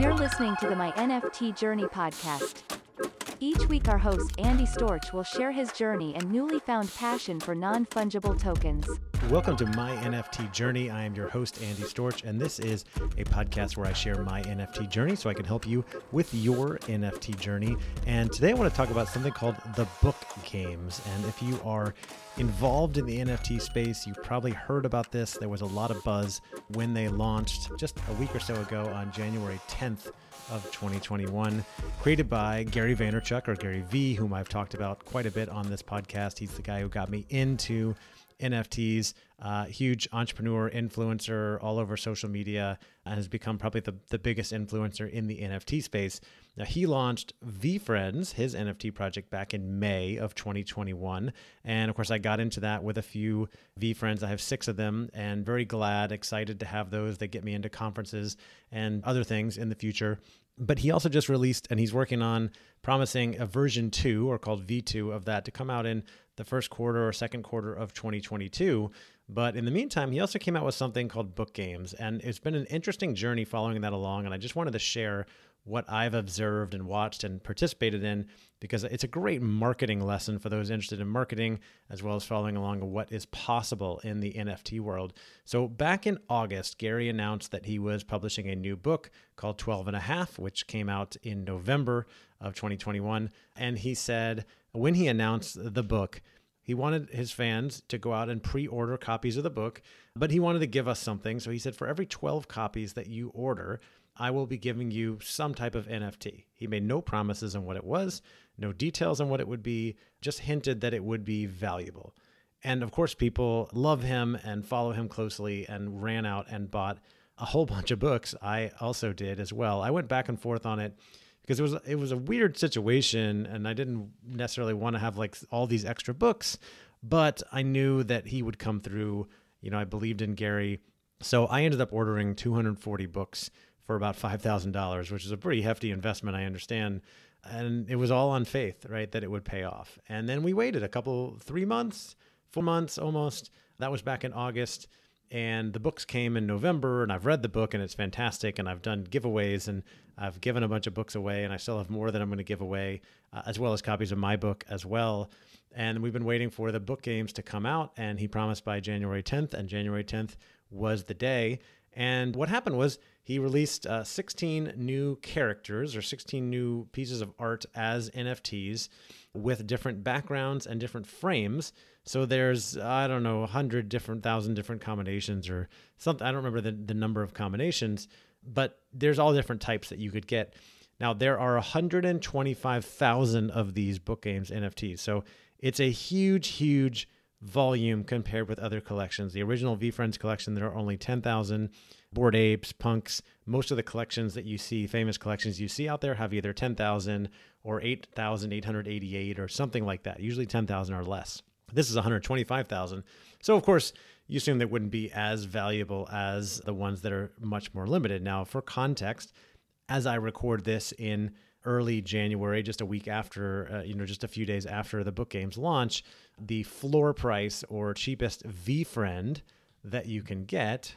You're listening to the My NFT Journey podcast. Each week, our host Andy Storch will share his journey and newly found passion for non fungible tokens. Welcome to My NFT Journey. I am your host, Andy Storch, and this is a podcast where I share my NFT journey so I can help you with your NFT journey. And today I want to talk about something called the book games. And if you are involved in the NFT space, you've probably heard about this. There was a lot of buzz when they launched just a week or so ago on January 10th of 2021, created by Gary Vaynerchuk or Gary Vee, whom I've talked about quite a bit on this podcast. He's the guy who got me into NFTs, uh, huge entrepreneur, influencer all over social media, and has become probably the, the biggest influencer in the NFT space. Now, he launched VeeFriends, his NFT project, back in May of 2021. And of course, I got into that with a few VeeFriends. I have six of them, and very glad, excited to have those. They get me into conferences and other things in the future but he also just released and he's working on promising a version 2 or called V2 of that to come out in the first quarter or second quarter of 2022. But in the meantime, he also came out with something called Book Games. And it's been an interesting journey following that along. And I just wanted to share what I've observed and watched and participated in because it's a great marketing lesson for those interested in marketing as well as following along what is possible in the NFT world. So back in August, Gary announced that he was publishing a new book called 12 and a half, which came out in November of 2021. And he said when he announced the book, he wanted his fans to go out and pre order copies of the book, but he wanted to give us something. So he said, for every 12 copies that you order, I will be giving you some type of NFT. He made no promises on what it was, no details on what it would be, just hinted that it would be valuable. And of course, people love him and follow him closely and ran out and bought a whole bunch of books. I also did as well. I went back and forth on it because it was it was a weird situation and I didn't necessarily want to have like all these extra books, but I knew that he would come through. You know, I believed in Gary. So I ended up ordering 240 books for about $5,000, which is a pretty hefty investment, I understand. And it was all on faith, right, that it would pay off. And then we waited a couple, three months, four months almost. That was back in August. And the books came in November, and I've read the book, and it's fantastic. And I've done giveaways, and I've given a bunch of books away, and I still have more that I'm going to give away, uh, as well as copies of my book as well. And we've been waiting for the book games to come out, and he promised by January 10th, and January 10th was the day. And what happened was he released uh, 16 new characters or 16 new pieces of art as NFTs with different backgrounds and different frames. So there's, I don't know, 100 different, thousand different combinations or something. I don't remember the, the number of combinations, but there's all different types that you could get. Now, there are 125,000 of these book games NFTs. So it's a huge, huge volume compared with other collections. The original VeeFriends collection, there are only 10,000. Bored Apes, Punks, most of the collections that you see, famous collections you see out there, have either 10,000 or 8,888 or something like that, usually 10,000 or less. This is 125,000. So, of course, you assume they wouldn't be as valuable as the ones that are much more limited. Now, for context, as I record this in early January, just a week after, uh, you know, just a few days after the book game's launch, the floor price or cheapest VeeFriend that you can get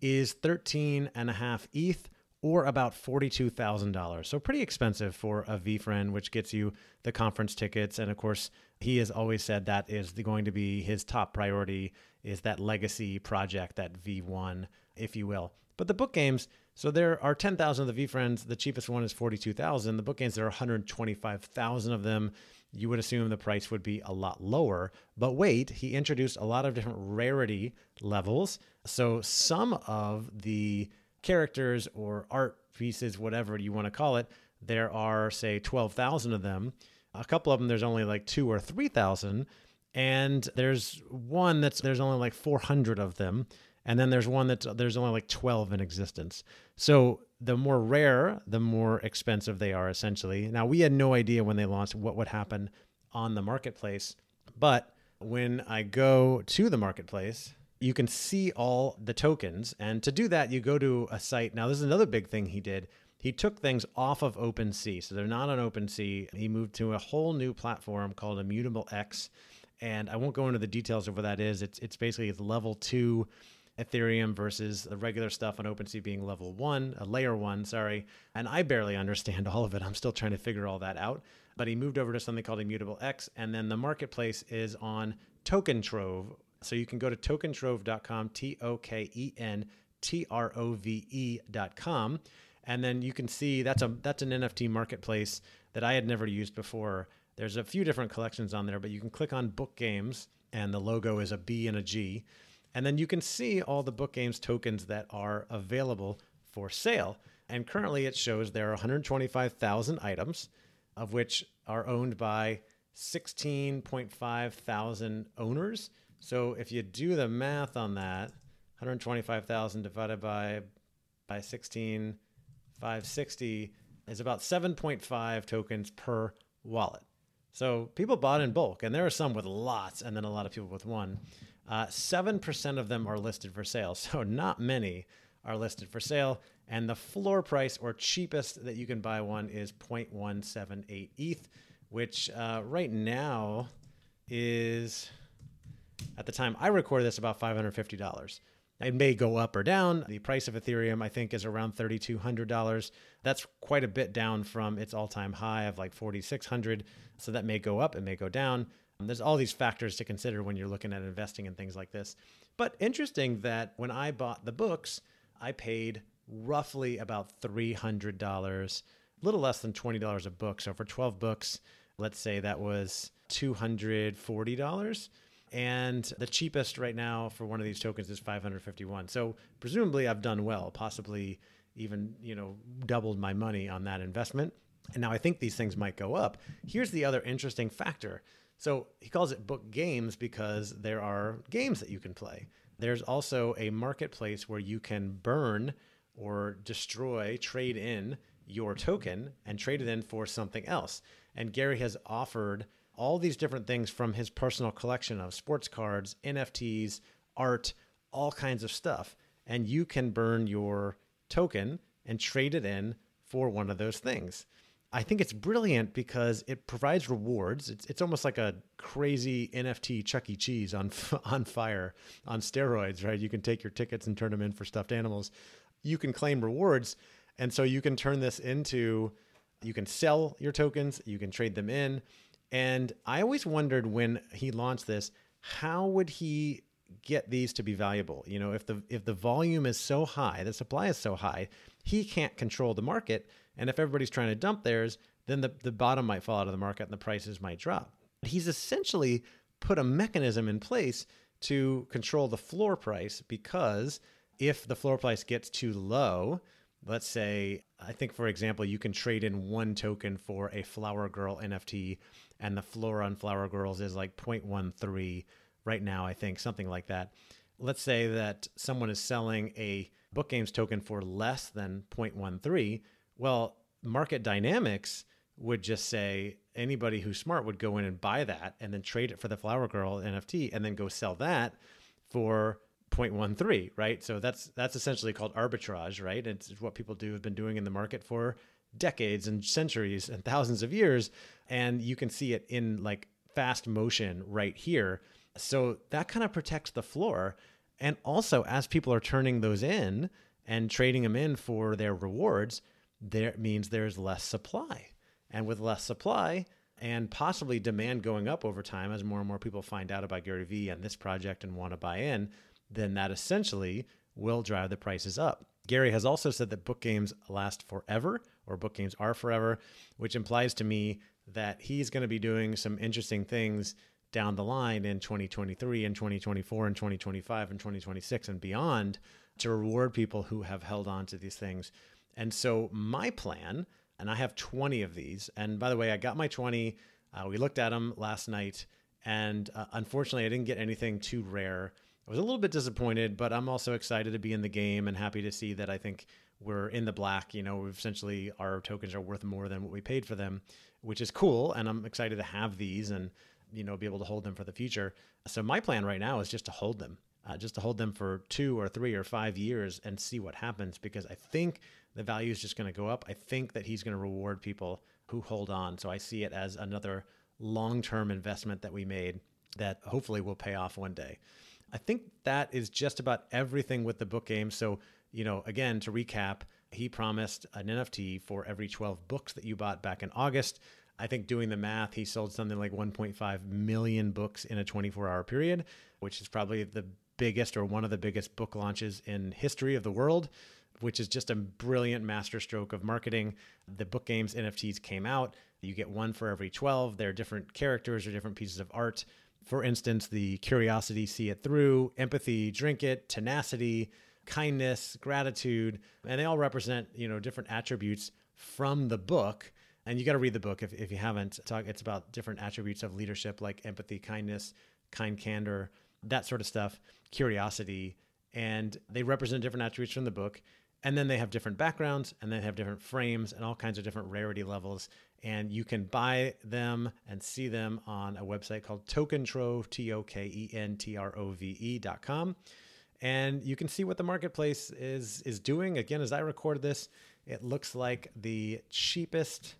is 13 and a half ETH or about $42,000. So pretty expensive for a VeeFriend, which gets you the conference tickets. And of course, he has always said that is going to be his top priority is that legacy project, that V1, if you will. But the book games, so there are 10,000 of the VeeFriends. The cheapest one is 42,000. The book games, there are 125,000 of them. You would assume the price would be a lot lower. But wait, he introduced a lot of different rarity levels. So some of the characters or art pieces, whatever you want to call it, there are, say, 12,000 of them. A couple of them, there's only like two or 3,000. And there's one that's, there's only like 400 of them and then there's one that there's only like 12 in existence. So the more rare, the more expensive they are essentially. Now we had no idea when they launched what would happen on the marketplace, but when I go to the marketplace, you can see all the tokens. And to do that, you go to a site. Now, this is another big thing he did. He took things off of OpenSea. So they're not on OpenSea. He moved to a whole new platform called Immutable X. And I won't go into the details of what that is. It's, it's basically it's level two Ethereum versus the regular stuff on OpenSea being level one, a layer one, sorry. And I barely understand all of it. I'm still trying to figure all that out. But he moved over to something called Immutable X. And then the marketplace is on Tokentrove. So you can go to tokentrove.com, T O K E N T R O V E.com. And then you can see that's a that's an NFT marketplace that I had never used before. There's a few different collections on there, but you can click on book games and the logo is a B and a G. And then you can see all the book games tokens that are available for sale. And currently it shows there are 125,000 items, of which are owned by 16.5 thousand owners. So if you do the math on that, 125,000 divided by by 16, 560 is about 7.5 tokens per wallet. So people bought in bulk, and there are some with lots, and then a lot of people with one. Uh, 7% of them are listed for sale, so not many are listed for sale. And the floor price or cheapest that you can buy one is 0.178 ETH, which uh, right now is, at the time I record this, about $550. It may go up or down. The price of Ethereum, I think, is around $3,200. That's quite a bit down from its all time high of like 4,600. So that may go up, it may go down. There's all these factors to consider when you're looking at investing in things like this. But interesting that when I bought the books, I paid roughly about $300, a little less than $20 a book. So for 12 books, let's say that was $240 and the cheapest right now for one of these tokens is 551 so presumably i've done well possibly even you know doubled my money on that investment. And now i think these things might go up. Here's the other interesting factor. So he calls it book games because there are games that you can play. There's also a marketplace where you can burn or destroy trade in your token and trade it in for something else. And gary has offered all these different things from his personal collection of sports cards, NFTs, art, all kinds of stuff. And you can burn your token and trade it in for one of those things. I think it's brilliant because it provides rewards. It's, it's almost like a crazy NFT Chuck E. Cheese on on fire on steroids, right? You can take your tickets and turn them in for stuffed animals. You can claim rewards, and so you can turn this into you can sell your tokens, you can trade them in, and I always wondered when he launched this, how would he get these to be valuable? You know, if the if the volume is so high, the supply is so high, he can't control the market. And if everybody's trying to dump theirs, then the, the bottom might fall out of the market and the prices might drop. He's essentially put a mechanism in place to control the floor price because if the floor price gets too low, let's say, I think for example, you can trade in one token for a Flower Girl NFT and the floor on Flower Girls is like 0.13 right now, I think, something like that. Let's say that someone is selling a book games token for less than 0.13. Well, market dynamics would just say anybody who's smart would go in and buy that and then trade it for the Flower Girl NFT and then go sell that for 0.13, right? So that's that's essentially called arbitrage, right? It's what people do have been doing in the market for decades and centuries and thousands of years and you can see it in like fast motion right here so that kind of protects the floor and also as people are turning those in and trading them in for their rewards there means there's less supply and with less supply and possibly demand going up over time as more and more people find out about Gary Vee and this project and want to buy in, then that essentially will drive the prices up. Gary has also said that book games last forever, or book games are forever, which implies to me that he's going to be doing some interesting things down the line in 2023 and 2024 and 2025 and 2026 and beyond to reward people who have held on to these things. And so my plan, and I have 20 of these, and by the way, I got my 20. Uh, we looked at them last night, and uh, unfortunately, I didn't get anything too rare. I was a little bit disappointed, but I'm also excited to be in the game and happy to see that I think we're in the black. You know, essentially our tokens are worth more than what we paid for them, which is cool. And I'm excited to have these and, you know, be able to hold them for the future. So my plan right now is just to hold them, uh, just to hold them for two or three or five years and see what happens because I think the value is just going to go up. I think that he's going to reward people who hold on. So I see it as another long term investment that we made that hopefully will pay off one day. I think that is just about everything with the book game. So, you know, again, to recap, he promised an NFT for every 12 books that you bought back in August. I think doing the math, he sold something like 1.5 million books in a 24 hour period, which is probably the biggest or one of the biggest book launches in history of the world, which is just a brilliant masterstroke of marketing. The book games NFTs came out. You get one for every 12. They're different characters or different pieces of art. For instance, the curiosity, see it through, empathy, drink it, tenacity, kindness, gratitude, and they all represent, you know, different attributes from the book. And you got to read the book if, if you haven't. It's about different attributes of leadership like empathy, kindness, kind candor, that sort of stuff, curiosity. And they represent different attributes from the book. And then they have different backgrounds and they have different frames and all kinds of different rarity levels. And you can buy them and see them on a website called Token Trove, Tokentrove, dot com. and you can see what the marketplace is is doing. Again, as I record this, it looks like the cheapest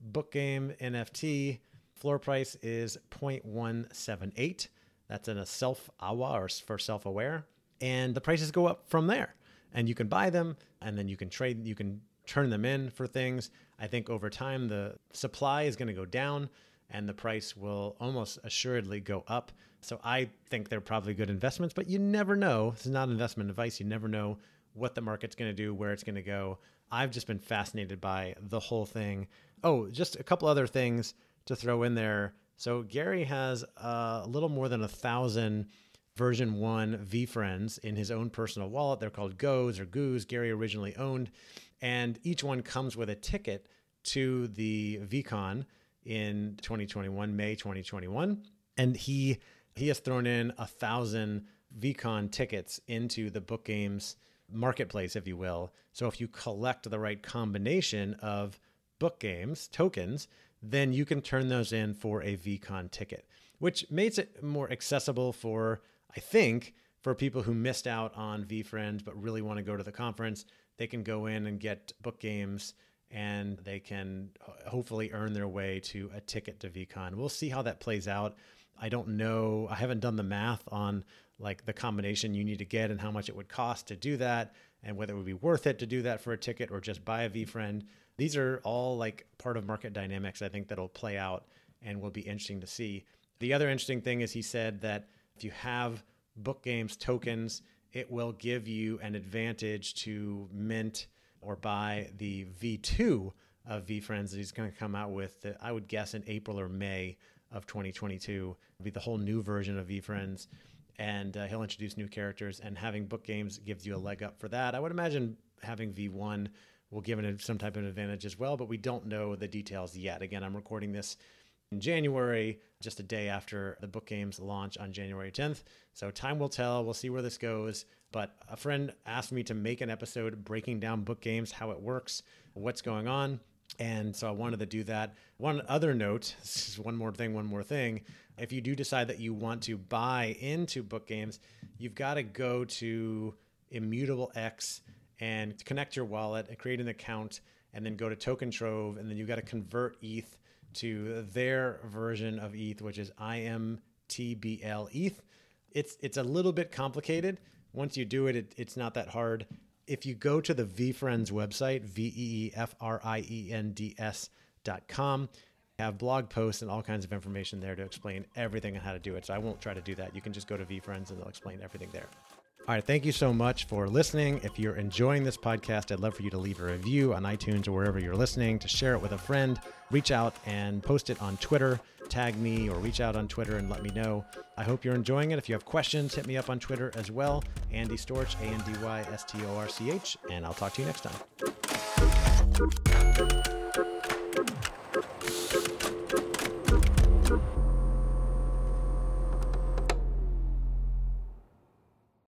book game NFT floor price is 0.178. That's in a self awa or for self aware, and the prices go up from there. And you can buy them, and then you can trade. You can turn them in for things. I think over time the supply is going to go down and the price will almost assuredly go up. So I think they're probably good investments, but you never know. This is not investment advice. You never know what the market's going to do, where it's going to go. I've just been fascinated by the whole thing. Oh, just a couple other things to throw in there. So Gary has a little more than a thousand version one VeeFriends in his own personal wallet. They're called Goes or Goos. Gary originally owned, and each one comes with a ticket to the VeeCon in 2021, May 2021, and he he has thrown in a thousand VeeCon tickets into the book games marketplace, if you will. So if you collect the right combination of book games tokens, then you can turn those in for a VeeCon ticket, which makes it more accessible for, I think, for people who missed out on VeeFriends but really want to go to the conference. They can go in and get book games and they can uh, hopefully earn their way to a ticket to VeeCon. We'll see how that plays out. I don't know. I haven't done the math on like the combination you need to get and how much it would cost to do that and whether it would be worth it to do that for a ticket or just buy a VeeFriend. These are all like part of market dynamics I think that'll play out and will be interesting to see. The other interesting thing is he said that if you have book games tokens, it will give you an advantage to mint or buy the V2 of VeeFriends that he's going to come out with, that I would guess in April or May of 2022. It'll be the whole new version of VeeFriends. And uh, he'll introduce new characters, and having book games gives you a leg up for that. I would imagine having V1 will give it some type of advantage as well, but we don't know the details yet. Again, I'm recording this in January, just a day after the book games launch on January 10th. So time will tell. We'll see where this goes. But a friend asked me to make an episode breaking down book games, how it works, what's going on. And so I wanted to do that. One other note this is one more thing, one more thing. If you do decide that you want to buy into book games, you've got to go to Immutable X and connect your wallet and create an account and then go to Token Trove and then you've got to convert ETH to their version of ETH, which is IMTBL ETH. It's it's a little bit complicated, once you do it, it it's not that hard. If you go to the VeeFriends website, V E E F R I E N D S dot com, have blog posts and all kinds of information there to explain everything on how to do it. So I won't try to do that. You can just go to VeeFriends and they'll explain everything there. All right. Thank you so much for listening. If you're enjoying this podcast, I'd love for you to leave a review on iTunes or wherever you're listening, to share it with a friend, reach out and post it on Twitter, tag me or reach out on Twitter and let me know. I hope you're enjoying it. If you have questions, hit me up on Twitter as well. Andy Storch, A N D Y S T O R C H, and I'll talk to you next time.